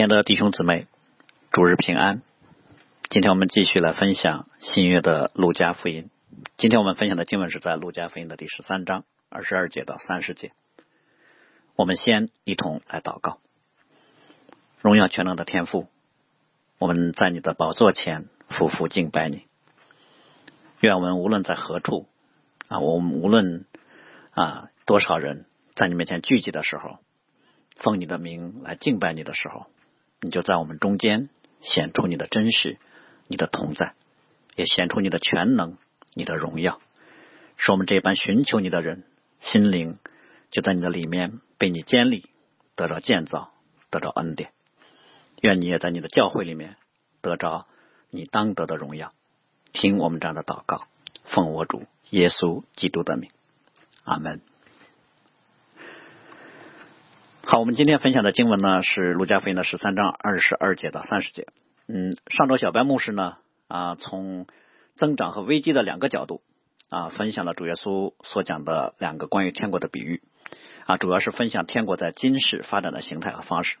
亲爱的弟兄姊妹，主日平安。今天我们继续来分享新约的路加福音。今天我们分享的经文是在路加福音的第十三章二十二节到三十节。我们先一同来祷告。荣耀全能的天父，我们在你的宝座前匍匐敬拜你。愿我们无论在何处啊，我们无论啊多少人在你面前聚集的时候，奉你的名来敬拜你的时候。你就在我们中间显出你的真实，你的同在，也显出你的全能，你的荣耀，使我们这般寻求你的人心灵就在你的里面被你建立，得着建造，得着恩典。愿你也在你的教会里面得着你当得的荣耀。听我们这样的祷告，奉我主耶稣基督的名，阿门。好，我们今天分享的经文呢是《路加福音》的十三章二十二节到三十节。嗯，上周小白牧师呢啊，从增长和危机的两个角度啊，分享了主耶稣所讲的两个关于天国的比喻啊，主要是分享天国在今世发展的形态和方式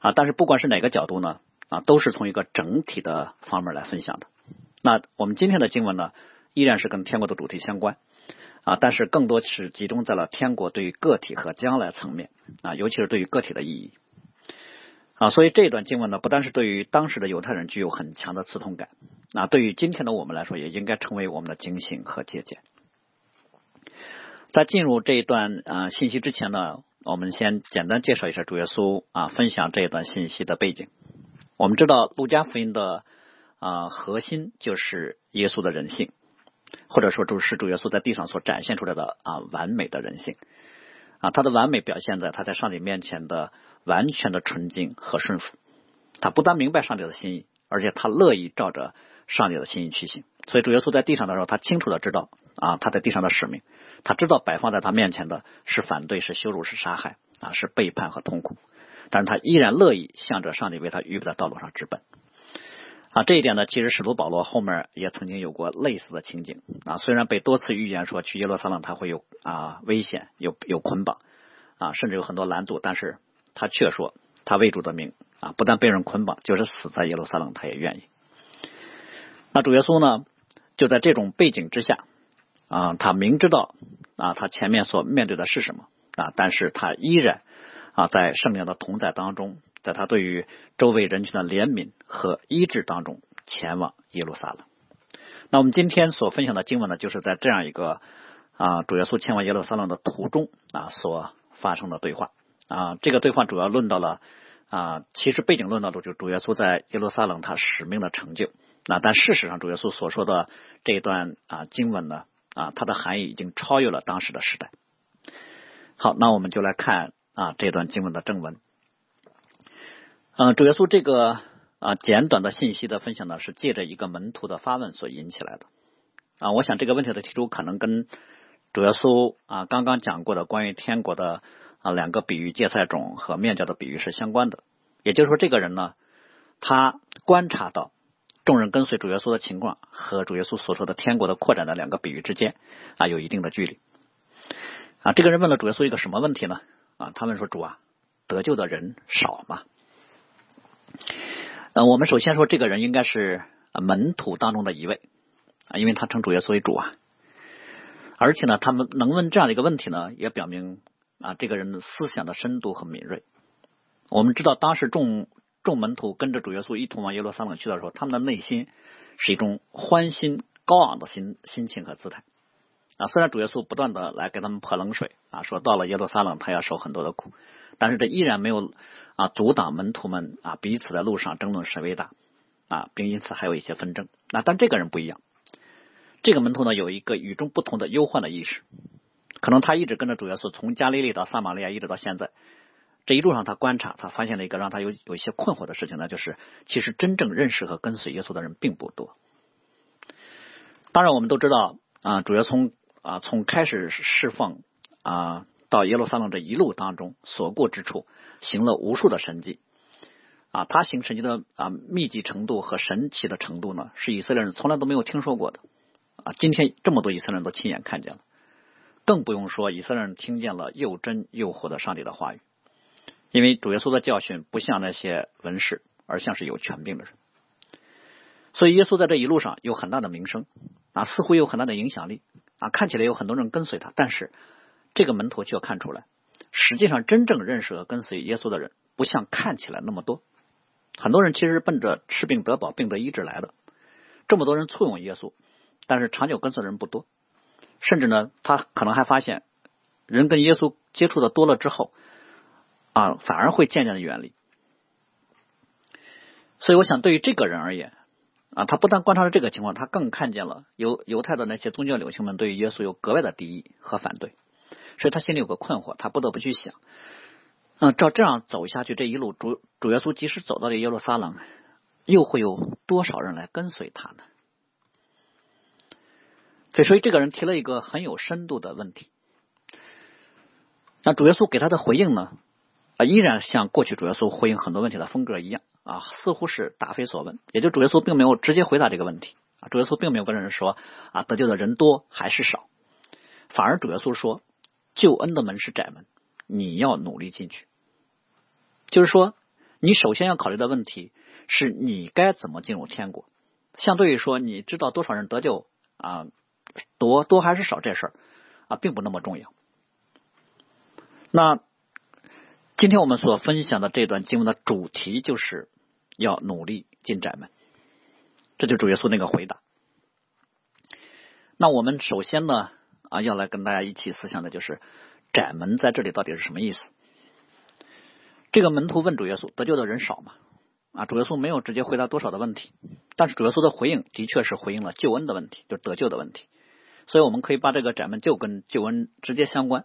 啊。但是不管是哪个角度呢啊，都是从一个整体的方面来分享的。那我们今天的经文呢，依然是跟天国的主题相关。啊，但是更多是集中在了天国对于个体和将来层面啊，尤其是对于个体的意义啊，所以这一段经文呢，不单是对于当时的犹太人具有很强的刺痛感啊，对于今天的我们来说，也应该成为我们的警醒和借鉴。在进入这一段啊信息之前呢，我们先简单介绍一下主耶稣啊分享这一段信息的背景。我们知道路加福音的啊核心就是耶稣的人性。或者说，就是主耶稣在地上所展现出来的啊完美的人性啊，他的完美表现在他在上帝面前的完全的纯净和顺服。他不但明白上帝的心意，而且他乐意照着上帝的心意去行。所以主耶稣在地上的时候，他清楚的知道啊他在地上的使命，他知道摆放在他面前的是反对、是羞辱、是杀害啊是背叛和痛苦，但是他依然乐意向着上帝为他预备的道路上直奔。啊，这一点呢，其实使徒保罗后面也曾经有过类似的情景啊。虽然被多次预言说去耶路撒冷他会有啊危险，有有捆绑啊，甚至有很多拦阻，但是他却说他为主的命啊，不但被人捆绑，就是死在耶路撒冷他也愿意。那主耶稣呢，就在这种背景之下啊，他明知道啊他前面所面对的是什么啊，但是他依然啊在圣灵的同在当中。在他对于周围人群的怜悯和医治当中，前往耶路撒冷。那我们今天所分享的经文呢，就是在这样一个啊主耶稣前往耶路撒冷的途中啊所发生的对话啊。这个对话主要论到了啊，其实背景论到的就主耶稣在耶路撒冷他使命的成就。那但事实上，主耶稣所说的这一段啊经文呢啊，它的含义已经超越了当时的时代。好，那我们就来看啊这段经文的正文。嗯，主耶稣这个啊简短的信息的分享呢，是借着一个门徒的发问所引起来的啊。我想这个问题的提出，可能跟主耶稣啊刚刚讲过的关于天国的啊两个比喻芥菜种和面教的比喻是相关的。也就是说，这个人呢，他观察到众人跟随主耶稣的情况和主耶稣所说的天国的扩展的两个比喻之间啊有一定的距离啊。这个人问了主耶稣一个什么问题呢？啊，他们说主啊，得救的人少吗？呃，我们首先说，这个人应该是门徒当中的一位，因为他称主耶稣为主啊。而且呢，他们能问这样的一个问题呢，也表明啊，这个人的思想的深度和敏锐。我们知道，当时众众门徒跟着主耶稣一同往耶路撒冷去的时候，他们的内心是一种欢欣高昂的心心情和姿态啊。虽然主耶稣不断的来给他们泼冷水啊，说到了耶路撒冷他要受很多的苦。但是这依然没有啊阻挡门徒们啊彼此在路上争论谁为大啊，并因此还有一些纷争。那但这个人不一样，这个门徒呢有一个与众不同的忧患的意识，可能他一直跟着主耶稣从加利利到撒玛利亚一直到现在，这一路上他观察，他发现了一个让他有有一些困惑的事情呢，就是其实真正认识和跟随耶稣的人并不多。当然我们都知道啊，主要从啊从开始释放啊。到耶路撒冷这一路当中所过之处，行了无数的神迹啊！他行神迹的啊密集程度和神奇的程度呢，是以色列人从来都没有听说过的啊！今天这么多以色列人都亲眼看见了，更不用说以色列人听见了又真又活的上帝的话语。因为主耶稣的教训不像那些文士，而像是有权柄的人。所以耶稣在这一路上有很大的名声啊，似乎有很大的影响力啊，看起来有很多人跟随他。但是这个门徒就要看出来，实际上真正认识和跟随耶稣的人，不像看起来那么多。很多人其实是奔着治病得饱、病得医治来的。这么多人簇拥耶稣，但是长久跟随的人不多。甚至呢，他可能还发现，人跟耶稣接触的多了之后，啊，反而会渐渐的远离。所以，我想对于这个人而言，啊，他不但观察了这个情况，他更看见了犹犹太的那些宗教领袖们对于耶稣有格外的敌意和反对，所以他心里有个困惑，他不得不去想，嗯，照这样走下去，这一路主主耶稣即使走到了耶路撒冷，又会有多少人来跟随他呢？所以所以，这个人提了一个很有深度的问题。那主耶稣给他的回应呢？啊，依然像过去主耶稣回应很多问题的风格一样。啊，似乎是答非所问，也就主耶稣并没有直接回答这个问题啊。主耶稣并没有跟人说啊，得救的人多还是少，反而主耶稣说，救恩的门是窄门，你要努力进去。就是说，你首先要考虑的问题是你该怎么进入天国。相对于说，你知道多少人得救啊，多多还是少这事儿啊，并不那么重要。那今天我们所分享的这段经文的主题就是。要努力进窄门，这就主耶稣那个回答。那我们首先呢啊，要来跟大家一起思想的就是窄门在这里到底是什么意思？这个门徒问主耶稣：“得救的人少吗？”啊，主耶稣没有直接回答多少的问题，但是主耶稣的回应的确是回应了救恩的问题，就是得救的问题。所以我们可以把这个窄门就跟救恩直接相关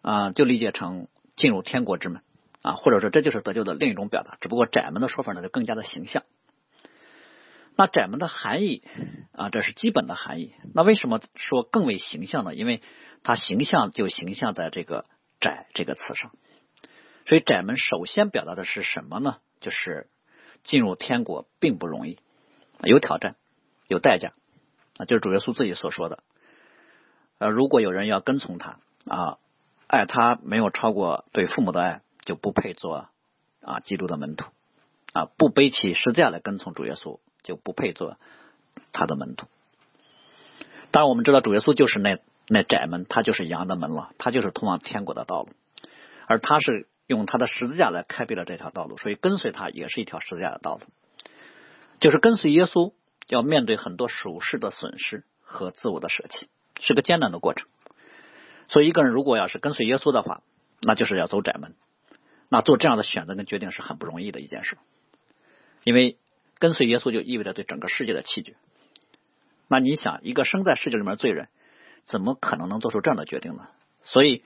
啊，就理解成进入天国之门。啊，或者说这就是得救的另一种表达，只不过窄门的说法呢就更加的形象。那窄门的含义啊，这是基本的含义。那为什么说更为形象呢？因为它形象就形象在这个“窄”这个词上。所以窄门首先表达的是什么呢？就是进入天国并不容易，有挑战，有代价。啊，就是主耶稣自己所说的。呃，如果有人要跟从他啊，爱他没有超过对父母的爱。就不配做啊基督的门徒啊，不背起十字架来跟从主耶稣，就不配做他的门徒。当然，我们知道主耶稣就是那那窄门，他就是羊的门了，他就是通往天国的道路，而他是用他的十字架来开辟了这条道路，所以跟随他也是一条十字架的道路。就是跟随耶稣，要面对很多属世的损失和自我的舍弃，是个艰难的过程。所以，一个人如果要是跟随耶稣的话，那就是要走窄门。那做这样的选择跟决定是很不容易的一件事，因为跟随耶稣就意味着对整个世界的弃绝。那你想，一个生在世界里面的罪人，怎么可能能做出这样的决定呢？所以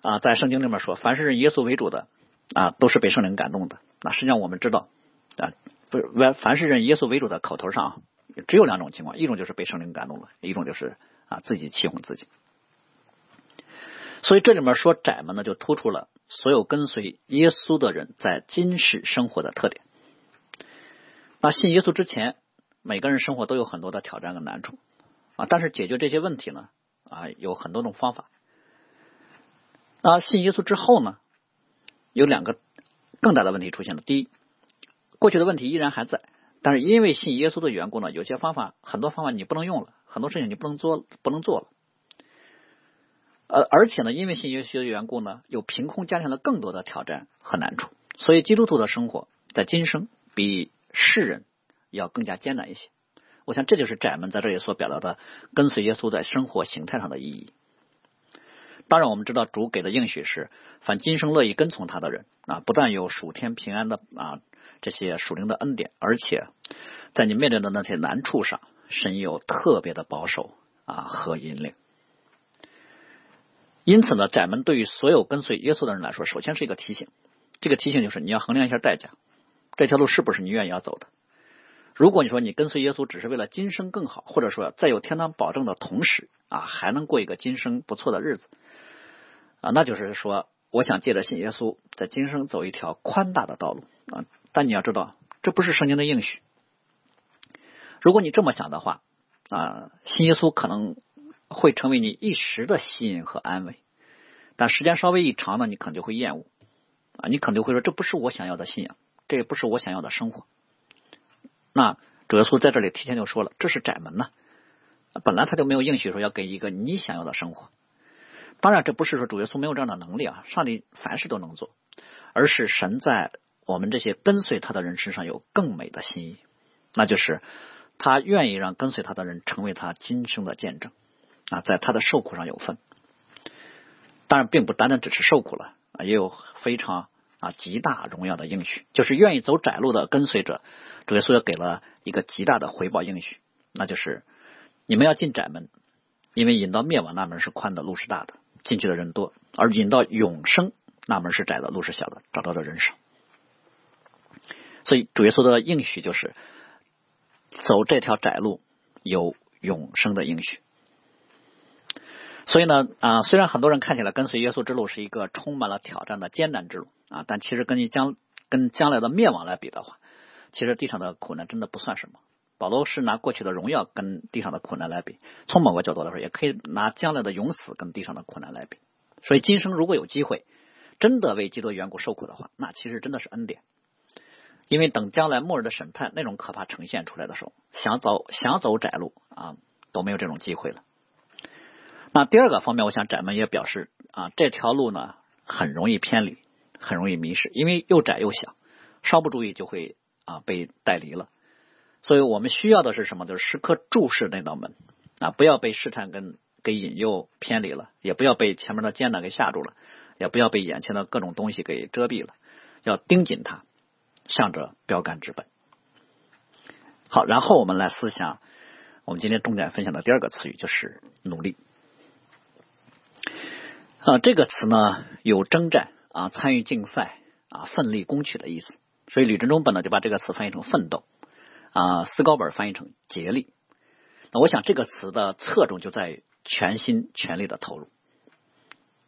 啊，在圣经里面说，凡是认耶稣为主的啊，都是被圣灵感动的。那实际上我们知道啊，不是凡是认耶稣为主的口头上只有两种情况，一种就是被圣灵感动了，一种就是啊自己欺哄自己。所以这里面说窄门呢，就突出了。所有跟随耶稣的人在今世生活的特点。那信耶稣之前，每个人生活都有很多的挑战和难处啊。但是解决这些问题呢，啊，有很多种方法。那信耶稣之后呢，有两个更大的问题出现了。第一，过去的问题依然还在，但是因为信耶稣的缘故呢，有些方法很多方法你不能用了，很多事情你不能做，不能做了。呃，而且呢，因为信耶稣的缘故呢，又凭空加添了更多的挑战和难处，所以基督徒的生活在今生比世人要更加艰难一些。我想这就是窄门在这里所表达的跟随耶稣在生活形态上的意义。当然，我们知道主给的应许是，凡今生乐意跟从他的人啊，不但有属天平安的啊这些属灵的恩典，而且在你面对的那些难处上，神有特别的保守啊和引领。因此呢，窄门对于所有跟随耶稣的人来说，首先是一个提醒。这个提醒就是你要衡量一下代价，这条路是不是你愿意要走的。如果你说你跟随耶稣只是为了今生更好，或者说在有天堂保证的同时啊，还能过一个今生不错的日子啊，那就是说我想借着信耶稣，在今生走一条宽大的道路啊。但你要知道，这不是圣经的应许。如果你这么想的话啊，信耶稣可能。会成为你一时的吸引和安慰，但时间稍微一长呢，你可能就会厌恶。啊，你肯定会说这不是我想要的信仰，这也不是我想要的生活。那主耶稣在这里提前就说了，这是窄门呢，本来他就没有应许说要给一个你想要的生活。当然，这不是说主耶稣没有这样的能力啊，上帝凡事都能做，而是神在我们这些跟随他的人身上有更美的心意，那就是他愿意让跟随他的人成为他今生的见证。啊，在他的受苦上有份。当然，并不单单只是受苦了啊，也有非常啊极大荣耀的应许，就是愿意走窄路的跟随者，主耶稣也给了一个极大的回报应许，那就是你们要进窄门，因为引到灭亡那门是宽的，路是大的。进去的人多，而引到永生那门是窄的，路是小的，找到的人少。所以主耶稣的应许就是走这条窄路有永生的应许。所以呢啊，虽然很多人看起来跟随耶稣之路是一个充满了挑战的艰难之路啊，但其实跟你将跟将来的灭亡来比的话，其实地上的苦难真的不算什么。保罗是拿过去的荣耀跟地上的苦难来比，从某个角度来说，也可以拿将来的永死跟地上的苦难来比。所以今生如果有机会真的为基督缘故受苦的话，那其实真的是恩典。因为等将来末日的审判那种可怕呈现出来的时候，想走想走窄路啊都没有这种机会了。那第二个方面，我想窄门也表示啊这条路呢很容易偏离，很容易迷失，因为又窄又小，稍不注意就会啊被带离了。所以我们需要的是什么？就是时刻注视那道门啊，不要被试探跟给引诱偏离了，也不要被前面的艰难给吓住了，也不要被眼前的各种东西给遮蔽了，要盯紧它，向着标杆直奔。好，然后我们来思想我们今天重点分享的第二个词语，就是努力。啊，这个词呢有征战啊、参与竞赛啊、奋力攻取的意思，所以吕振中本呢就把这个词翻译成奋斗。啊，斯高本翻译成竭力。那我想这个词的侧重就在于全心全力的投入。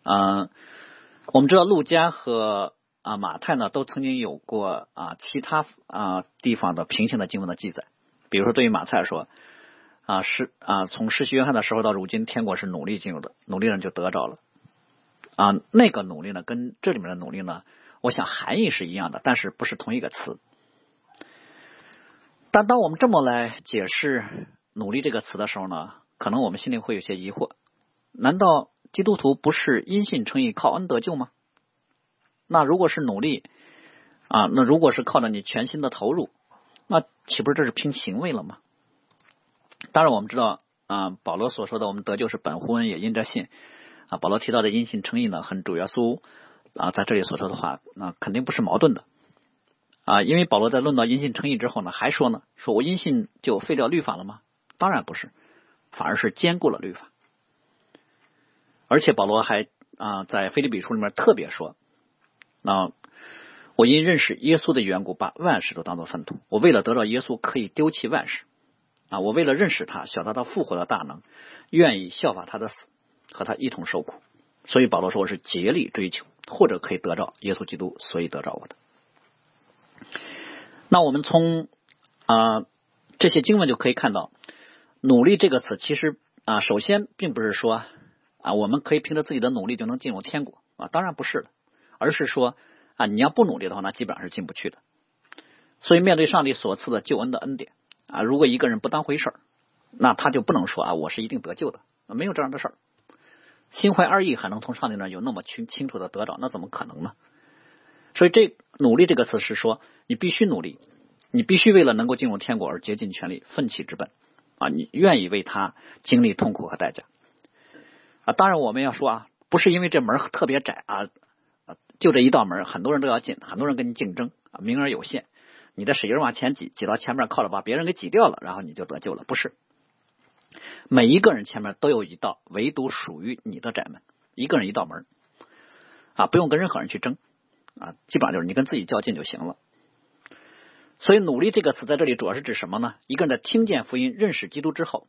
啊，我们知道陆家和啊马太呢都曾经有过啊其他啊地方的平行的经文的记载。比如说对于马太说啊是啊从世袭约翰的时候到如今天国是努力进入的，努力人就得着了。啊，那个努力呢跟这里面的努力呢，我想含义是一样的，但是不是同一个词。但当我们这么来解释“努力”这个词的时候呢，可能我们心里会有些疑惑：难道基督徒不是因信称义、靠恩得救吗？那如果是努力啊，那如果是靠着你全心的投入，那岂不是这是凭行为了吗？当然，我们知道啊，保罗所说的“我们得救是本乎恩，也因着信”啊，保罗提到的因信称义呢，和主耶稣啊在这里所说的话，那肯定不是矛盾的。啊，因为保罗在论到因信称义之后呢，还说呢，说我因信就废掉律法了吗？当然不是，反而是兼顾了律法。而且保罗还啊，在菲利比书里面特别说，那我因认识耶稣的缘故，把万事都当做粪土。我为了得到耶稣，可以丢弃万事啊！我为了认识他，晓得他复活的大能，愿意效法他的死，和他一同受苦。所以保罗说我是竭力追求，或者可以得着耶稣基督，所以得着我的。那我们从啊这些经文就可以看到，努力这个词其实啊，首先并不是说啊我们可以凭着自己的努力就能进入天国啊，当然不是的，而是说啊你要不努力的话，那基本上是进不去的。所以面对上帝所赐的救恩的恩典啊，如果一个人不当回事儿，那他就不能说啊我是一定得救的，没有这样的事儿。心怀二意还能从上帝那有那么清清楚的得着，那怎么可能呢？所以这努力这个词是说，你必须努力，你必须为了能够进入天国而竭尽全力，奋起直奔啊！你愿意为他经历痛苦和代价啊！当然我们要说啊，不是因为这门特别窄啊，就这一道门，很多人都要进，很多人跟你竞争啊，名额有限，你得使劲往前挤，挤到前面靠着把别人给挤掉了，然后你就得救了。不是，每一个人前面都有一道唯独属于你的窄门，一个人一道门啊，不用跟任何人去争。啊，基本上就是你跟自己较劲就行了。所以“努力”这个词在这里主要是指什么呢？一个人在听见福音、认识基督之后，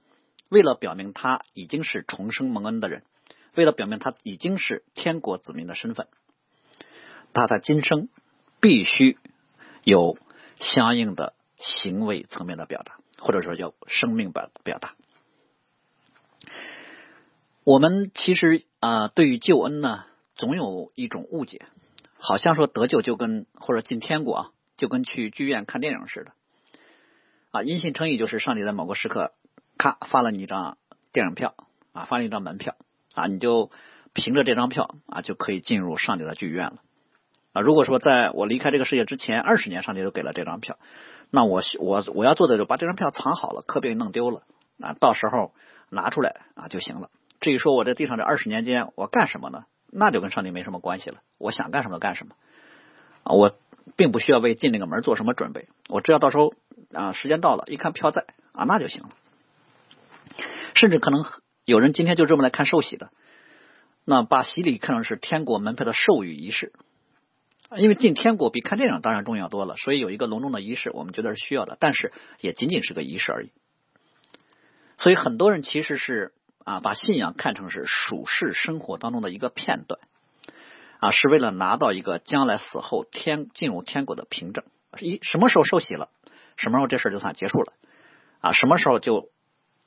为了表明他已经是重生蒙恩的人，为了表明他已经是天国子民的身份，他在今生必须有相应的行为层面的表达，或者说叫生命表表达。我们其实啊，对于救恩呢，总有一种误解。好像说得救就跟或者进天国啊，就跟去剧院看电影似的啊。音信称义就是上帝在某个时刻，咔发了你一张电影票啊，发了一张门票啊，你就凭着这张票啊，就可以进入上帝的剧院了啊。如果说在我离开这个世界之前二十年，上帝都给了这张票，那我我我要做的就把这张票藏好了，可别弄丢了啊，到时候拿出来啊就行了。至于说我在地上这二十年间我干什么呢？那就跟上帝没什么关系了。我想干什么干什么啊！我并不需要为进那个门做什么准备。我只要到时候啊，时间到了，一看票在啊，那就行了。甚至可能有人今天就这么来看受洗的，那把洗礼看成是天国门票的授予仪式。因为进天国比看电影当然重要多了，所以有一个隆重的仪式，我们觉得是需要的。但是也仅仅是个仪式而已。所以很多人其实是。啊，把信仰看成是属世生活当中的一个片段，啊，是为了拿到一个将来死后天进入天国的凭证。一什么时候受洗了，什么时候这事就算结束了，啊，什么时候就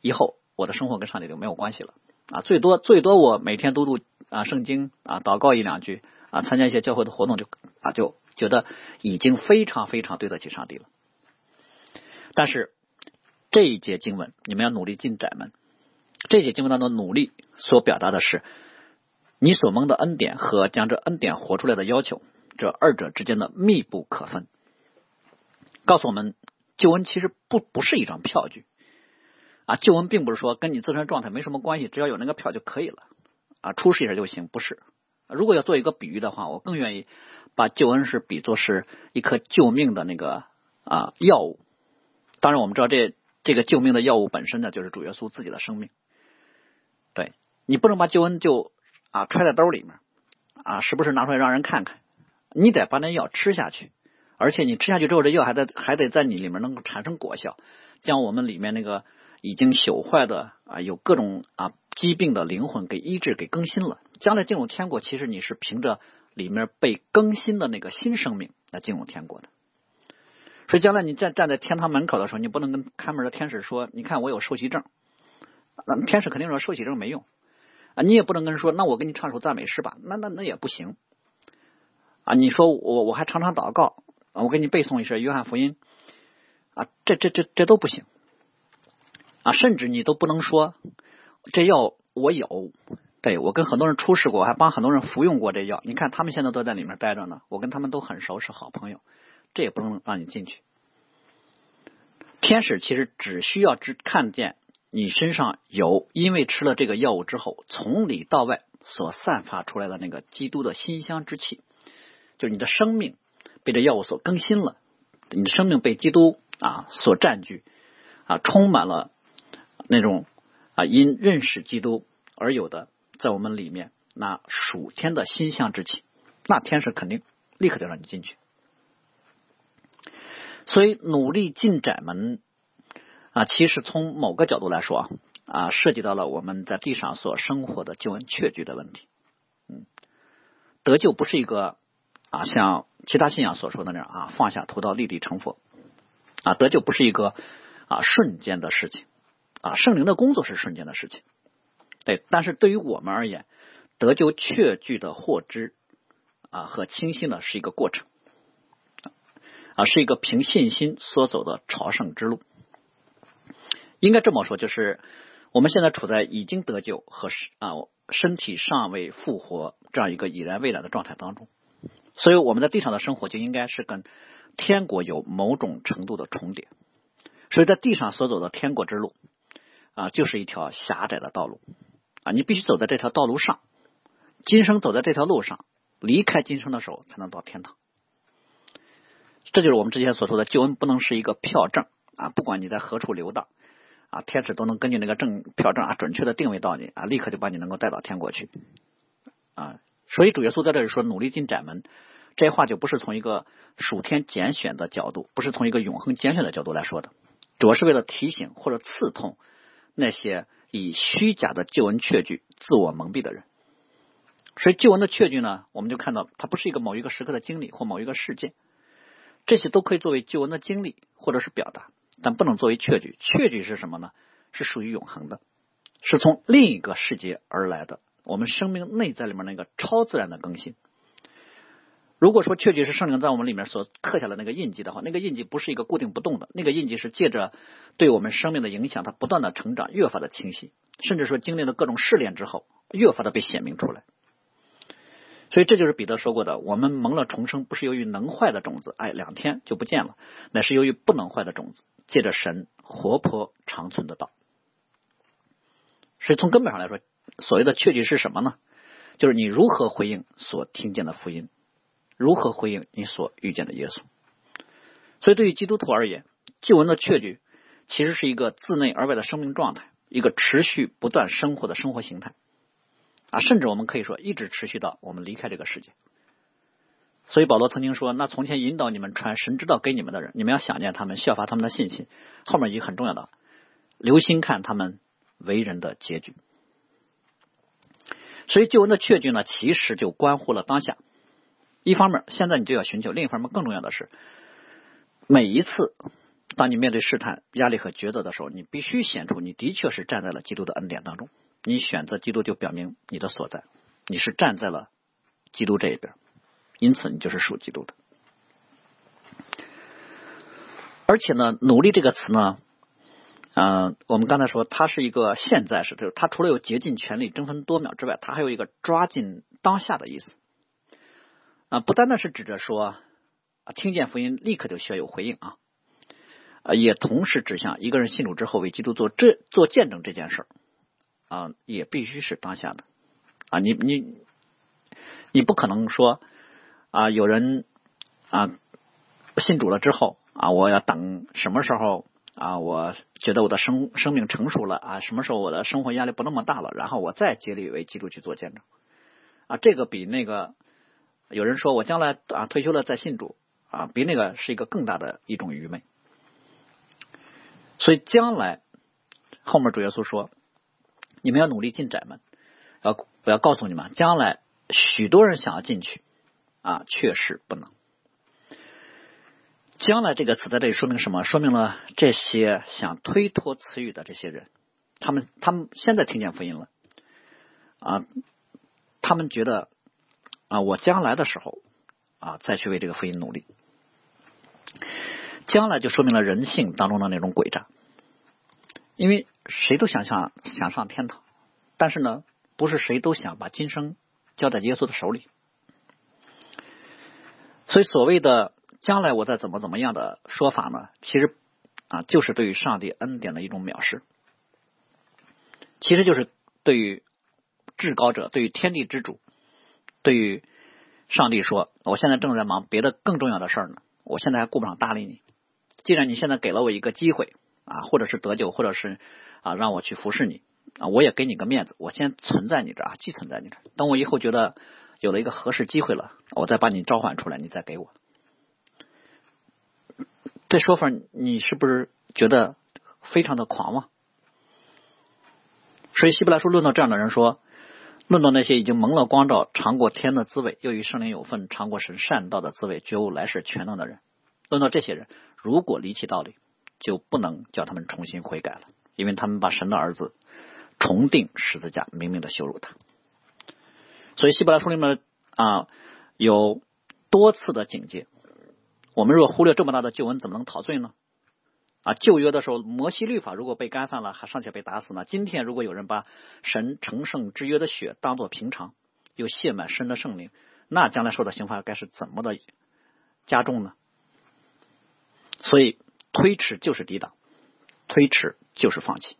以后我的生活跟上帝就没有关系了，啊，最多最多我每天读读啊圣经啊祷告一两句啊参加一些教会的活动就啊就觉得已经非常非常对得起上帝了。但是这一节经文，你们要努力进窄门。这些经文当中，努力所表达的是你所蒙的恩典和将这恩典活出来的要求，这二者之间的密不可分。告诉我们，救恩其实不不是一张票据啊，救恩并不是说跟你自身状态没什么关系，只要有那个票就可以了啊，出示一下就行。不是，如果要做一个比喻的话，我更愿意把救恩是比作是一颗救命的那个啊药物。当然，我们知道这这个救命的药物本身呢，就是主耶稣自己的生命。你不能把救恩就啊揣在兜里面啊，时不时拿出来让人看看。你得把那药吃下去，而且你吃下去之后，这药还得还得在你里面能够产生果效，将我们里面那个已经朽坏的啊有各种啊疾病的灵魂给医治、给更新了。将来进入天国，其实你是凭着里面被更新的那个新生命来进入天国的。所以将来你站站在天堂门口的时候，你不能跟看门的天使说：“你看我有受洗证。”那天使肯定说受洗证没用你也不能跟人说，那我给你唱首赞美诗吧，那那那也不行啊。你说我我还常常祷告，我给你背诵一下约翰福音啊，这这这这都不行啊。甚至你都不能说这药我有，对我跟很多人出示过，还帮很多人服用过这药。你看他们现在都在里面待着呢，我跟他们都很熟，是好朋友，这也不能让你进去。天使其实只需要只看见。你身上有因为吃了这个药物之后，从里到外所散发出来的那个基督的馨香之气，就是你的生命被这药物所更新了，你的生命被基督啊所占据啊，充满了那种啊因认识基督而有的在我们里面那属天的馨香之气，那天使肯定立刻就让你进去，所以努力进窄门。啊，其实从某个角度来说啊，啊涉及到了我们在地上所生活的救恩确据的问题。嗯，得救不是一个啊，像其他信仰所说的那样啊，放下屠刀立地成佛啊，得救不是一个啊瞬间的事情啊，圣灵的工作是瞬间的事情。对，但是对于我们而言，得救确据的获知啊和清晰呢，是一个过程啊，是一个凭信心所走的朝圣之路。应该这么说，就是我们现在处在已经得救和啊身体尚未复活这样一个已然未然的状态当中，所以我们在地上的生活就应该是跟天国有某种程度的重叠。所以在地上所走的天国之路啊，就是一条狭窄的道路啊，你必须走在这条道路上，今生走在这条路上，离开今生的时候才能到天堂。这就是我们之前所说的救恩不能是一个票证啊，不管你在何处流荡。啊，天使都能根据那个证票证啊，准确的定位到你啊，立刻就把你能够带到天国去啊。所以主耶稣在这里说努力进窄门，这些话就不是从一个属天拣选的角度，不是从一个永恒拣选的角度来说的，主要是为了提醒或者刺痛那些以虚假的救恩确据自我蒙蔽的人。所以救恩的确据呢，我们就看到它不是一个某一个时刻的经历或某一个事件，这些都可以作为救恩的经历或者是表达。但不能作为确据，确据是什么呢？是属于永恒的，是从另一个世界而来的。我们生命内在里面那个超自然的更新，如果说确据是圣灵在我们里面所刻下的那个印记的话，那个印记不是一个固定不动的，那个印记是借着对我们生命的影响，它不断的成长，越发的清晰，甚至说经历了各种试炼之后，越发的被显明出来。所以这就是彼得说过的：我们蒙了重生，不是由于能坏的种子，哎，两天就不见了，乃是由于不能坏的种子，借着神活泼长存的道。所以从根本上来说，所谓的确据是什么呢？就是你如何回应所听见的福音。如何回应你所遇见的耶稣？所以，对于基督徒而言，救恩的确据其实是一个自内而外的生命状态，一个持续不断生活的生活形态啊，甚至我们可以说一直持续到我们离开这个世界。所以，保罗曾经说：“那从前引导你们传神之道给你们的人，你们要想念他们，效法他们的信心。”后面一个很重要的，留心看他们为人的结局。所以，救恩的确据呢，其实就关乎了当下。一方面，现在你就要寻求；另一方面，更重要的是，每一次当你面对试探、压力和抉择的时候，你必须显出你的确是站在了基督的恩典当中。你选择基督，就表明你的所在，你是站在了基督这一边，因此你就是属基督的。而且呢，努力这个词呢，嗯，我们刚才说它是一个现在时，就是它除了有竭尽全力、争分夺秒之外，它还有一个抓紧当下的意思。啊，不单单是指着说，听见福音立刻就需要有回应啊，啊，也同时指向一个人信主之后为基督做这做见证这件事儿啊，也必须是当下的啊，你你你不可能说啊，有人啊信主了之后啊，我要等什么时候啊，我觉得我的生生命成熟了啊，什么时候我的生活压力不那么大了，然后我再竭力为基督去做见证啊，这个比那个。有人说我将来啊退休了再信主啊，比那个是一个更大的一种愚昧。所以将来后面主耶稣说，你们要努力进窄门。要我要告诉你们，将来许多人想要进去啊，确实不能。将来这个词在这里说明什么？说明了这些想推脱词语的这些人，他们他们现在听见福音了啊，他们觉得。啊，我将来的时候啊，再去为这个福音努力。将来就说明了人性当中的那种诡诈，因为谁都想象想上天堂，但是呢，不是谁都想把今生交在耶稣的手里。所以，所谓的将来我再怎么怎么样的说法呢，其实啊，就是对于上帝恩典的一种藐视，其实就是对于至高者，对于天地之主。对于上帝说：“我现在正在忙别的更重要的事儿呢，我现在还顾不上搭理你。既然你现在给了我一个机会啊，或者是得救，或者是啊让我去服侍你啊，我也给你个面子，我先存在你这啊，寄存在你这。等我以后觉得有了一个合适机会了，我再把你召唤出来，你再给我。这说法你是不是觉得非常的狂妄？所以希伯来书论到这样的人说。”论到那些已经蒙了光照、尝过天的滋味，又与圣灵有份、尝过神善道的滋味、觉悟来世全能的人，论到这些人，如果离弃道理，就不能叫他们重新悔改了，因为他们把神的儿子重定十字架，明明的羞辱他。所以希伯来书里面啊有多次的警戒，我们若忽略这么大的救恩，怎么能陶醉呢？啊，旧约的时候，摩西律法如果被干犯了，还尚且被打死呢。今天如果有人把神成圣之约的血当做平常，又泄满神的圣灵，那将来受的刑罚该是怎么的加重呢？所以推迟就是抵挡，推迟就是放弃。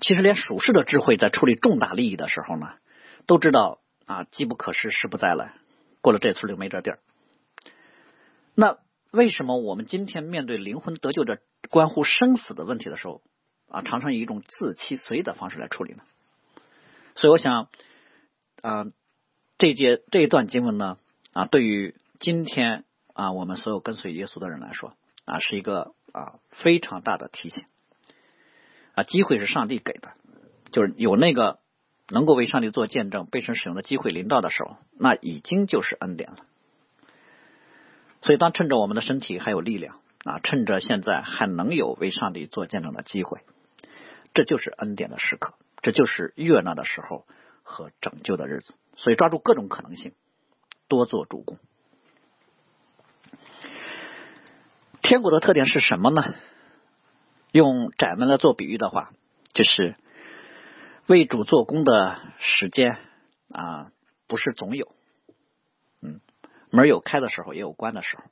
其实连属世的智慧在处理重大利益的时候呢，都知道啊，机不可失，时不再来，过了这村就没这地儿。那。为什么我们今天面对灵魂得救这关乎生死的问题的时候啊，常常以一种自欺随的方式来处理呢？所以我想啊，这节这一段经文呢啊，对于今天啊我们所有跟随耶稣的人来说啊，是一个啊非常大的提醒啊，机会是上帝给的，就是有那个能够为上帝做见证、被神使用的机会临到的时候，那已经就是恩典了。所以，当趁着我们的身体还有力量啊，趁着现在还能有为上帝做见证的机会，这就是恩典的时刻，这就是悦纳的时候和拯救的日子。所以，抓住各种可能性，多做主公。天国的特点是什么呢？用窄门来做比喻的话，就是为主做工的时间啊，不是总有，嗯，门有开的时候，也有关的时候。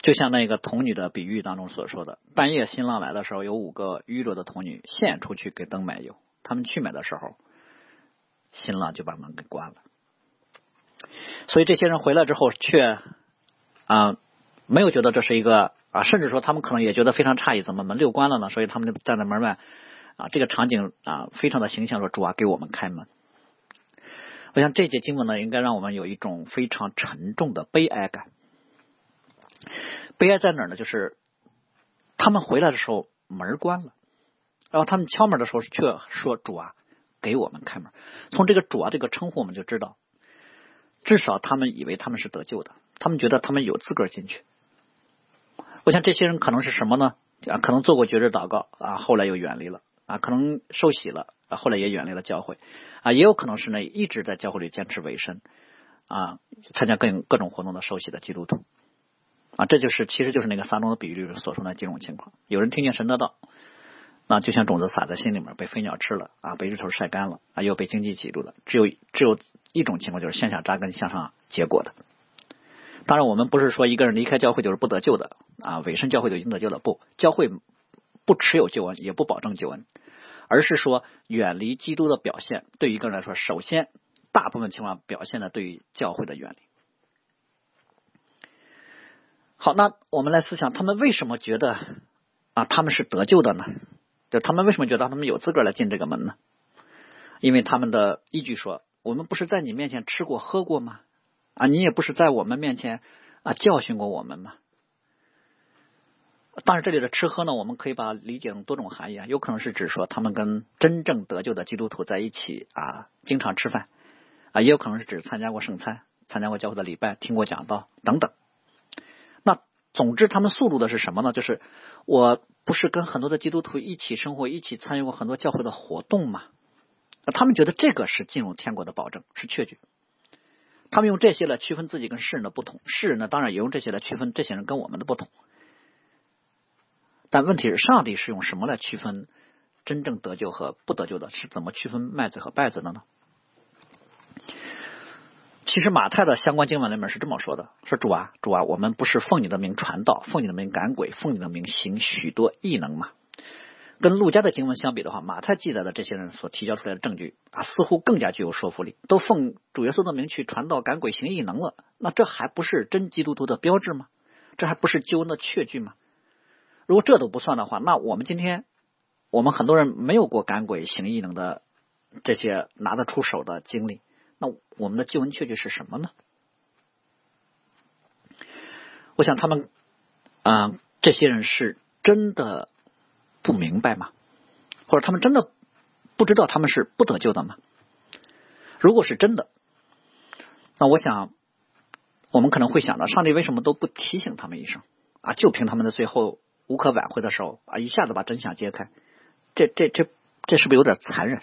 就像那个童女的比喻当中所说的，半夜新郎来的时候，有五个愚拙的童女献出去给灯买油。他们去买的时候，新郎就把门给关了。所以这些人回来之后，却啊没有觉得这是一个啊，甚至说他们可能也觉得非常诧异，怎么门就关了呢？所以他们就站在门外啊，这个场景啊非常的形象，说主啊，给我们开门。我想这节经文呢，应该让我们有一种非常沉重的悲哀感。悲哀在哪儿呢？就是他们回来的时候门关了，然后他们敲门的时候却说：“主啊，给我们开门。”从这个“主啊”这个称呼，我们就知道，至少他们以为他们是得救的，他们觉得他们有资格进去。我想这些人可能是什么呢？啊，可能做过绝志祷告啊，后来又远离了啊，可能受洗了啊，后来也远离了教会啊，也有可能是呢一直在教会里坚持委身啊，参加各各种活动的受洗的基督徒。啊，这就是其实就是那个撒种的比喻里所说的几种情况。有人听见神的道，那就像种子撒在心里面，被飞鸟吃了啊，被日头晒干了啊，又被经济挤住了。只有只有一种情况，就是向下扎根，向上结果的。当然，我们不是说一个人离开教会就是不得救的啊，委身教会就已经得救了。不，教会不持有救恩，也不保证救恩，而是说远离基督的表现，对于一个人来说，首先大部分情况表现的对于教会的远离。好，那我们来思想，他们为什么觉得啊他们是得救的呢？就他们为什么觉得他们有资格来进这个门呢？因为他们的依据说，我们不是在你面前吃过喝过吗？啊，你也不是在我们面前啊教训过我们吗？当然，这里的吃喝呢，我们可以把理解成多种含义啊，有可能是指说他们跟真正得救的基督徒在一起啊，经常吃饭啊，也有可能是指参加过圣餐、参加过教会的礼拜、听过讲道等等。那总之，他们诉诸的是什么呢？就是我不是跟很多的基督徒一起生活，一起参与过很多教会的活动吗？他们觉得这个是进入天国的保证，是确据。他们用这些来区分自己跟世人的不同，世人呢，当然也用这些来区分这些人跟我们的不同。但问题是，上帝是用什么来区分真正得救和不得救的？是怎么区分麦子和稗子的呢？其实马太的相关经文里面是这么说的：说主啊，主啊，我们不是奉你的名传道，奉你的名赶鬼，奉你的名行许多异能吗？跟路加的经文相比的话，马太记载的这些人所提交出来的证据啊，似乎更加具有说服力。都奉主耶稣的名去传道、赶鬼、行异能了，那这还不是真基督徒的标志吗？这还不是救恩的确据吗？如果这都不算的话，那我们今天我们很多人没有过赶鬼、行异能的这些拿得出手的经历。那我们的救恩确据是什么呢？我想他们啊，这些人是真的不明白吗？或者他们真的不知道他们是不得救的吗？如果是真的，那我想我们可能会想到，上帝为什么都不提醒他们一声啊？就凭他们的最后无可挽回的时候啊，一下子把真相揭开，这这这这是不是有点残忍？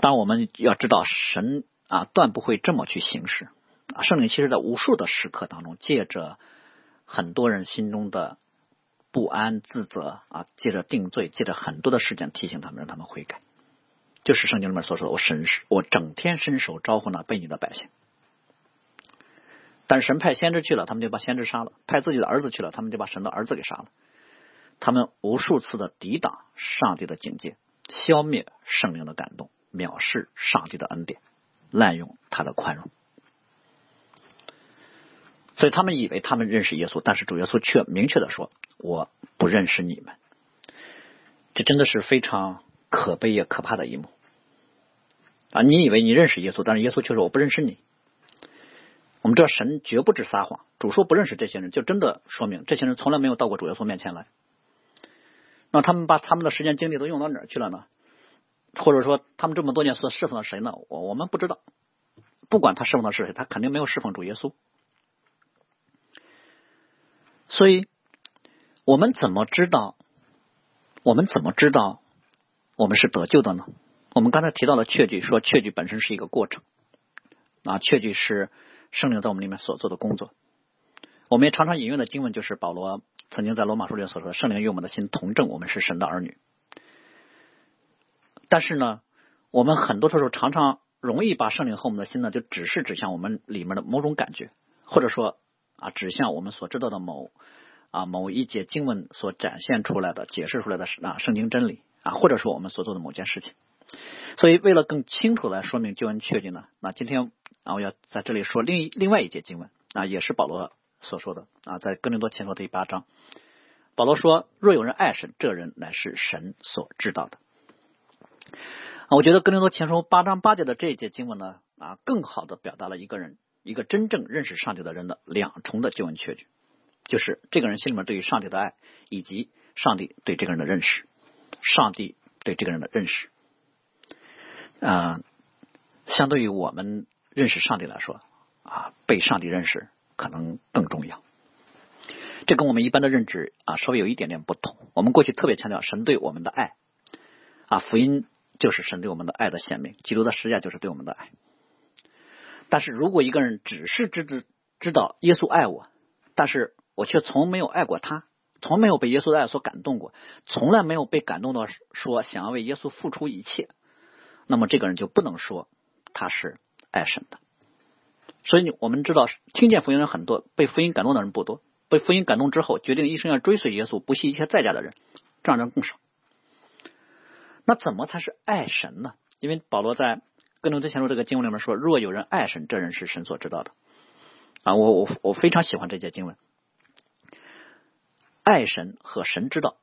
当我们要知道，神啊断不会这么去行事啊。圣灵其实在无数的时刻当中，借着很多人心中的不安、自责啊，借着定罪，借着很多的事件提醒他们，让他们悔改。就是圣经里面所说的：“我伸手，我整天伸手招呼那悖逆的百姓。”但神派先知去了，他们就把先知杀了；派自己的儿子去了，他们就把神的儿子给杀了。他们无数次的抵挡上帝的警戒，消灭圣灵的感动。藐视上帝的恩典，滥用他的宽容，所以他们以为他们认识耶稣，但是主耶稣却明确的说：“我不认识你们。”这真的是非常可悲也可怕的一幕啊！你以为你认识耶稣，但是耶稣却说：“我不认识你。”我们知道神绝不止撒谎，主说不认识这些人，就真的说明这些人从来没有到过主耶稣面前来。那他们把他们的时间精力都用到哪儿去了呢？或者说，他们这么多年是侍奉的谁呢？我我们不知道。不管他侍奉的是谁，他肯定没有侍奉主耶稣。所以，我们怎么知道？我们怎么知道我们是得救的呢？我们刚才提到了确据，说确据本身是一个过程啊，确据是圣灵在我们里面所做的工作。我们也常常引用的经文就是保罗曾经在罗马书里所说的：“圣灵与我们的心同证，我们是神的儿女。”但是呢，我们很多时候常常容易把圣灵和我们的心呢，就只是指向我们里面的某种感觉，或者说啊，指向我们所知道的某啊某一节经文所展现出来的、解释出来的啊圣经真理啊，或者说我们所做的某件事情。所以，为了更清楚来说明救恩确据呢，那今天啊，我要在这里说另另外一节经文啊，也是保罗所说的啊，在哥林多前书第八章，保罗说：“若有人爱神，这人乃是神所知道的。”啊我觉得哥林多前书八章八节的这一节经文呢，啊，更好的表达了一个人一个真正认识上帝的人的两重的救恩确据，就是这个人心里面对于上帝的爱，以及上帝对这个人的认识，上帝对这个人的认识，啊，相对于我们认识上帝来说，啊，被上帝认识可能更重要。这跟我们一般的认知啊，稍微有一点点不同。我们过去特别强调神对我们的爱。啊，福音就是神对我们的爱的显明，基督的十架就是对我们的爱。但是如果一个人只是知知知道耶稣爱我，但是我却从没有爱过他，从没有被耶稣的爱所感动过，从来没有被感动到说想要为耶稣付出一切，那么这个人就不能说他是爱神的。所以我们知道，听见福音的人很多，被福音感动的人不多。被福音感动之后，决定一生要追随耶稣，不惜一切代价的人，这样的人更少。那怎么才是爱神呢？因为保罗在哥林多前书这个经文里面说：“若有人爱神，这人是神所知道的。”啊，我我我非常喜欢这节经文，爱神和神知道，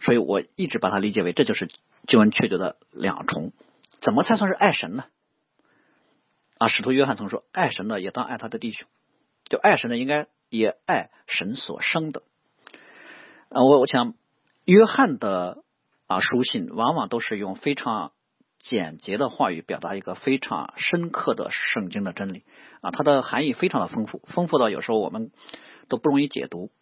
所以我一直把它理解为这就是经文确凿的两重。怎么才算是爱神呢？啊，使徒约翰曾说：“爱神的也当爱他的弟兄。”就爱神的应该也爱神所生的。啊，我我想约翰的。啊，书信往往都是用非常简洁的话语表达一个非常深刻的圣经的真理啊，它的含义非常的丰富，丰富到有时候我们都不容易解读。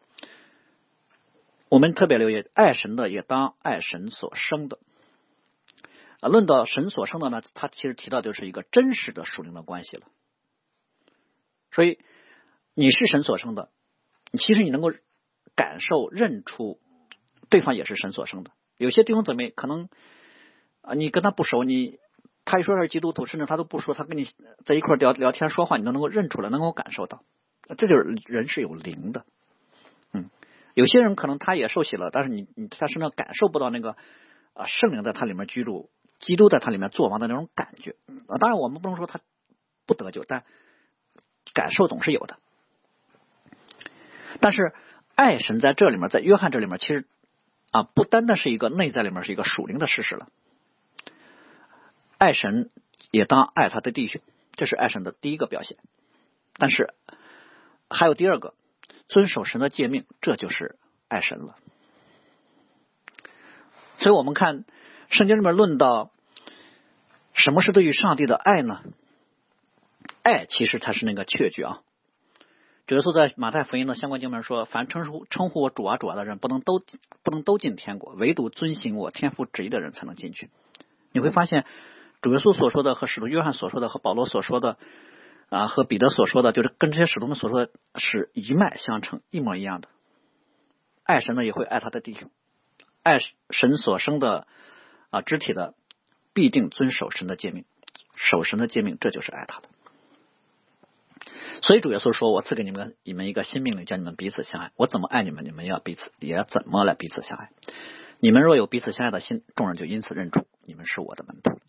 我们特别留意，爱神的也当爱神所生的啊。论到神所生的呢，他其实提到就是一个真实的属灵的关系了。所以你是神所生的，其实你能够感受认出对方也是神所生的。有些弟兄姊妹可能啊，你跟他不熟，你他一说是基督徒，甚至他都不说，他跟你在一块聊聊天说话，你都能够认出来，能够感受到，这就是人是有灵的。嗯，有些人可能他也受洗了，但是你你他身上感受不到那个啊圣灵在他里面居住，基督在他里面做王的那种感觉。啊，当然我们不能说他不得救，但感受总是有的。但是爱神在这里面，在约翰这里面，其实。啊，不单单是一个内在里面是一个属灵的事实了。爱神也当爱他的弟兄，这是爱神的第一个表现。但是还有第二个，遵守神的诫命，这就是爱神了。所以我们看圣经里面论到什么是对于上帝的爱呢？爱其实才是那个确据啊。主耶稣在马太福音的相关经文说：“凡称呼称呼我主啊主啊的人，不能都不能都进天国，唯独遵行我天父旨意的人才能进去。”你会发现，主耶稣所说的和使徒约翰所说的和保罗所说的啊和彼得所说的，就是跟这些使徒们所说的是一脉相承，一模一样的。爱神呢也会爱他的弟兄，爱神所生的啊肢体的，必定遵守神的诫命，守神的诫命，这就是爱他的。所以主耶稣说：“我赐给你们你们一个新命令，叫你们彼此相爱。我怎么爱你们，你们要彼此也要怎么来彼此相爱。你们若有彼此相爱的心，众人就因此认出你们是我的门徒。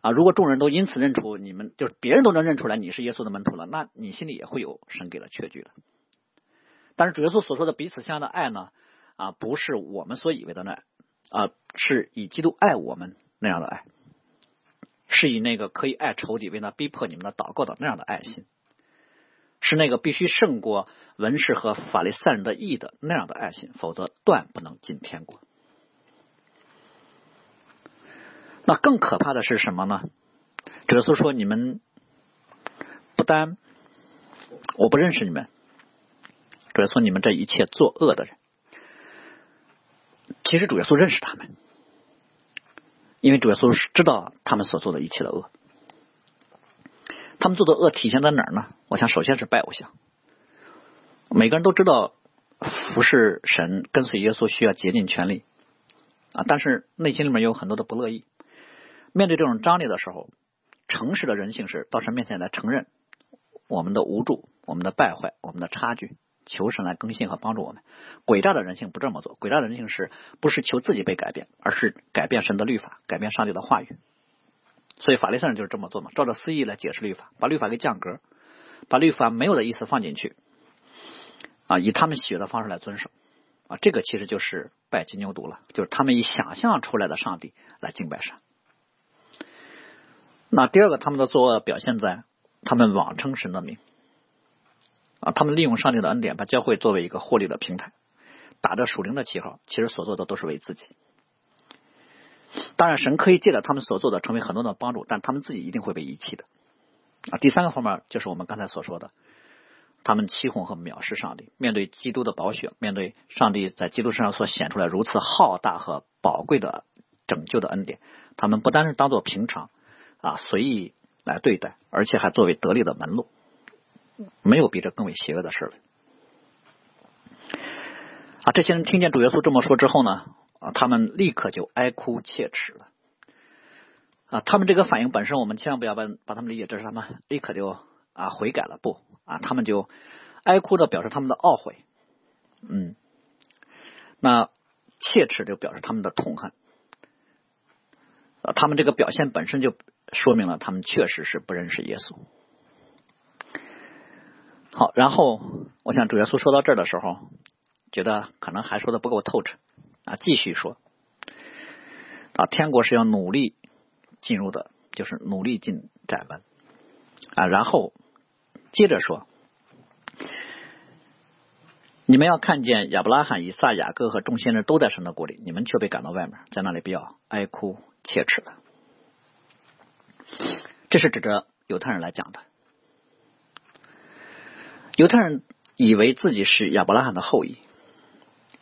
啊，如果众人都因此认出你们，就是别人都能认出来你是耶稣的门徒了，那你心里也会有神给了确据了。但是主耶稣所说的彼此相爱的爱呢？啊，不是我们所以为的那啊，是以基督爱我们那样的爱，是以那个可以爱仇敌为那逼迫你们的祷告的那样的爱心。”是那个必须胜过文士和法利赛人的义的那样的爱心，否则断不能进天国。那更可怕的是什么呢？耶稣说：“你们不单我不认识你们，主耶稣你们这一切作恶的人，其实主耶稣认识他们，因为主耶稣是知道他们所做的一切的恶。”他们做的恶体现在哪儿呢？我想，首先是拜偶像。每个人都知道服侍神、跟随耶稣需要竭尽全力啊，但是内心里面有很多的不乐意。面对这种张力的时候，诚实的人性是到神面前来承认我们的无助、我们的败坏、我们的差距，求神来更新和帮助我们。诡诈的人性不这么做，诡诈的人性是不是求自己被改变，而是改变神的律法，改变上帝的话语。所以法利赛人就是这么做嘛，照着私意来解释律法，把律法给降格，把律法没有的意思放进去。啊，以他们喜悦的方式来遵守，啊，这个其实就是拜金牛犊了，就是他们以想象出来的上帝来敬拜神。那第二个，他们的作恶表现在他们妄称神的名，啊，他们利用上帝的恩典，把教会作为一个获利的平台，打着属灵的旗号，其实所做的都是为自己。当然，神可以借着他们所做的成为很多的帮助，但他们自己一定会被遗弃的。啊，第三个方面就是我们刚才所说的。他们欺哄和藐视上帝，面对基督的宝血，面对上帝在基督身上所显出来如此浩大和宝贵的拯救的恩典，他们不单是当做平常啊随意来对待，而且还作为得力的门路，没有比这更为邪恶的事了。啊，这些人听见主耶稣这么说之后呢，啊，他们立刻就哀哭切齿了。啊，他们这个反应本身，我们千万不要把把他们理解这是他们立刻就啊悔改了，不。啊，他们就哀哭的表示他们的懊悔，嗯，那切齿就表示他们的痛恨，啊，他们这个表现本身就说明了他们确实是不认识耶稣。好，然后我想主耶稣说到这儿的时候，觉得可能还说的不够透彻，啊，继续说，啊，天国是要努力进入的，就是努力进窄门，啊，然后。接着说，你们要看见亚伯拉罕、以撒、雅各和众先人都在神的国里，你们却被赶到外面，在那里比较哀哭切齿的。这是指着犹太人来讲的。犹太人以为自己是亚伯拉罕的后裔，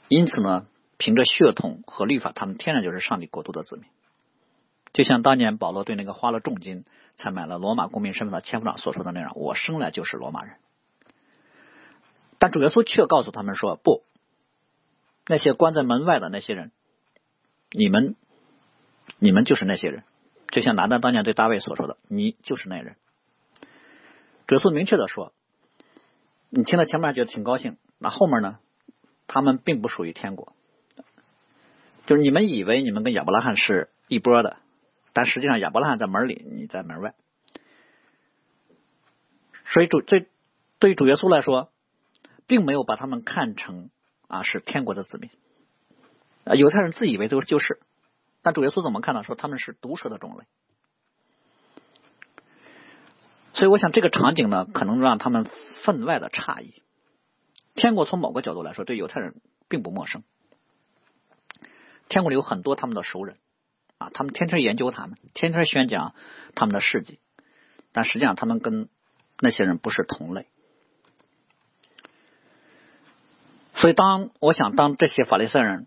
因此呢，凭着血统和律法，他们天然就是上帝国度的子民。就像当年保罗对那个花了重金才买了罗马公民身份的千夫长所说的那样：“我生来就是罗马人。”但主耶稣却告诉他们说：“不，那些关在门外的那些人，你们，你们就是那些人。”就像拿单当年对大卫所说的：“你就是那人。”主耶稣明确的说：“你听到前面觉得挺高兴，那后面呢？他们并不属于天国，就是你们以为你们跟亚伯拉罕是一波的。”但实际上，亚伯拉罕在门里，你在门外。所以主对对于主耶稣来说，并没有把他们看成啊是天国的子民。犹太人自以为都就是，但主耶稣怎么看呢？说他们是毒蛇的种类。所以，我想这个场景呢，可能让他们分外的诧异。天国从某个角度来说，对犹太人并不陌生。天国里有很多他们的熟人。啊，他们天天研究他们，天天宣讲他们的事迹，但实际上他们跟那些人不是同类。所以，当我想，当这些法利赛人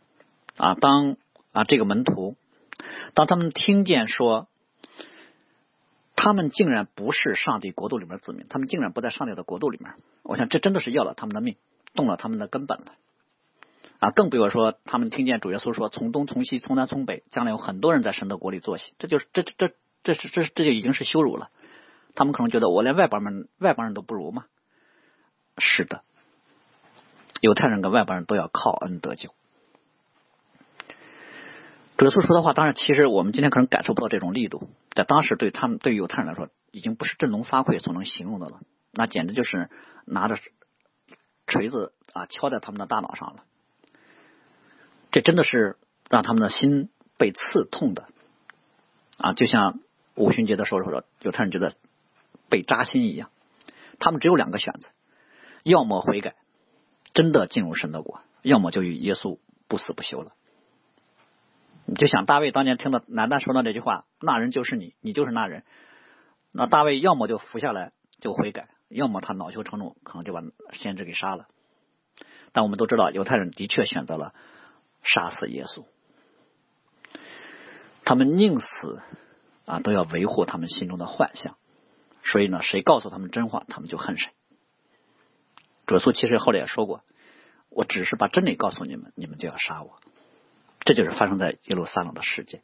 啊，当啊这个门徒，当他们听见说，他们竟然不是上帝国度里面子民，他们竟然不在上帝的国度里面，我想这真的是要了他们的命，动了他们的根本了。啊，更不要说他们听见主耶稣说：“从东从西，从南从北，将来有很多人在神的国里坐席。”这就是这这这这这就已经是羞辱了。他们可能觉得我连外邦人外邦人都不如吗？是的，犹太人跟外邦人都要靠恩得救。主耶稣说的话，当然，其实我们今天可能感受不到这种力度，在当时对他们对犹太人来说，已经不是振聋发聩所能形容的了。那简直就是拿着锤子啊敲在他们的大脑上了。这真的是让他们的心被刺痛的啊！就像五旬节的时候说，犹太人觉得被扎心一样。他们只有两个选择：要么悔改，真的进入神的国；要么就与耶稣不死不休了。就想大卫当年听到南丹说的这句话：“那人就是你，你就是那人。”那大卫要么就服下来就悔改，要么他恼羞成怒，可能就把先知给杀了。但我们都知道，犹太人的确选择了。杀死耶稣，他们宁死啊，都要维护他们心中的幻象，所以呢，谁告诉他们真话，他们就恨谁。主耶稣其实后来也说过：“我只是把真理告诉你们，你们就要杀我。”这就是发生在耶路撒冷的事件。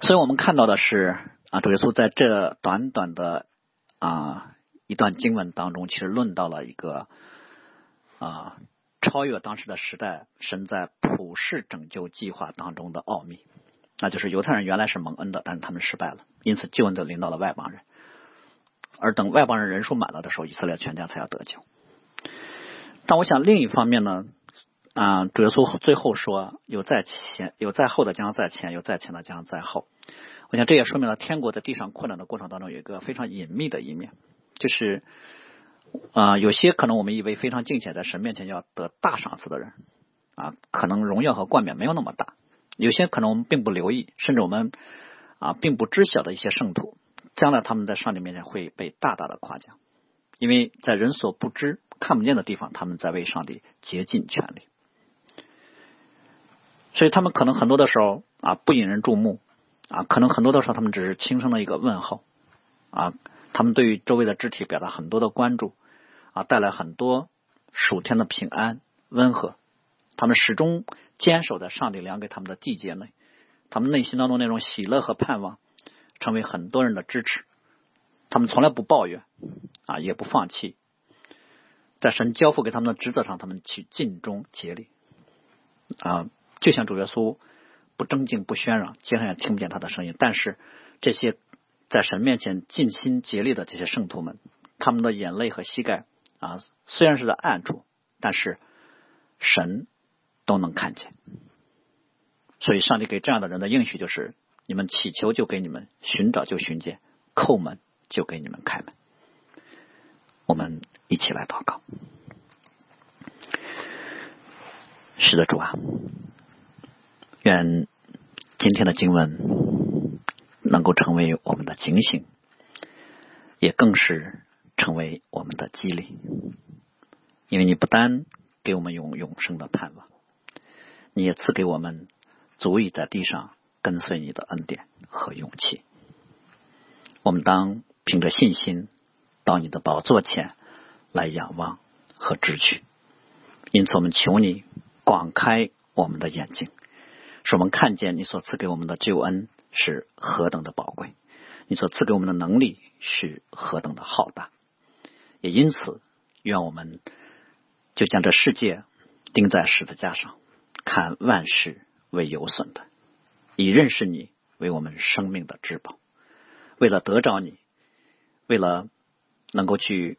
所以我们看到的是啊，主耶稣在这短短的啊一段经文当中，其实论到了一个啊超越当时的时代，神在普世拯救计划当中的奥秘。那就是犹太人原来是蒙恩的，但是他们失败了，因此救恩就临到了外邦人。而等外邦人人数满了的时候，以色列全家才要得救。但我想另一方面呢，啊，主耶稣最后说：“有在前，有在后的将在前，有在前的将在后。”我想这也说明了天国在地上扩展的过程当中有一个非常隐秘的一面，就是啊，有些可能我们以为非常敬虔，在神面前要得大赏赐的人啊，可能荣耀和冠冕没有那么大。有些可能我们并不留意，甚至我们啊并不知晓的一些圣徒，将来他们在上帝面前会被大大的夸奖，因为在人所不知、看不见的地方，他们在为上帝竭尽全力。所以他们可能很多的时候啊不引人注目啊，可能很多的时候他们只是轻声的一个问候啊，他们对于周围的肢体表达很多的关注啊，带来很多暑天的平安温和，他们始终。坚守在上帝量给他们的地界内，他们内心当中那种喜乐和盼望，成为很多人的支持。他们从来不抱怨，啊，也不放弃，在神交付给他们的职责上，他们去尽忠竭力。啊，就像主耶稣不争竞不喧嚷，街上也听不见他的声音。但是这些在神面前尽心竭力的这些圣徒们，他们的眼泪和膝盖啊，虽然是在暗处，但是神。都能看见，所以上帝给这样的人的应许就是：你们祈求就给你们，寻找就寻见，叩门就给你们开门。我们一起来祷告。是的，主啊，愿今天的经文能够成为我们的警醒，也更是成为我们的激励，因为你不单给我们永永生的盼望。你也赐给我们足以在地上跟随你的恩典和勇气。我们当凭着信心到你的宝座前来仰望和支取。因此，我们求你广开我们的眼睛，使我们看见你所赐给我们的救恩是何等的宝贵，你所赐给我们的能力是何等的浩大。也因此，愿我们就将这世界钉在十字架上。看万事为有损的，以认识你为我们生命的至宝。为了得着你，为了能够去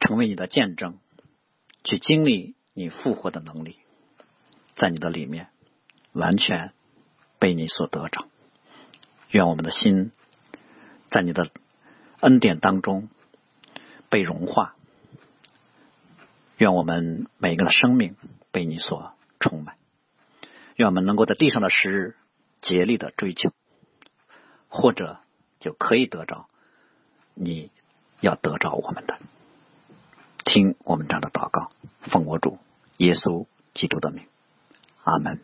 成为你的见证，去经历你复活的能力，在你的里面完全被你所得着。愿我们的心在你的恩典当中被融化。愿我们每个的生命被你所。充满，愿我们能够在地上的时日竭力的追求，或者就可以得着你要得着我们的。听我们这样的祷告，奉我主耶稣基督的名，阿门。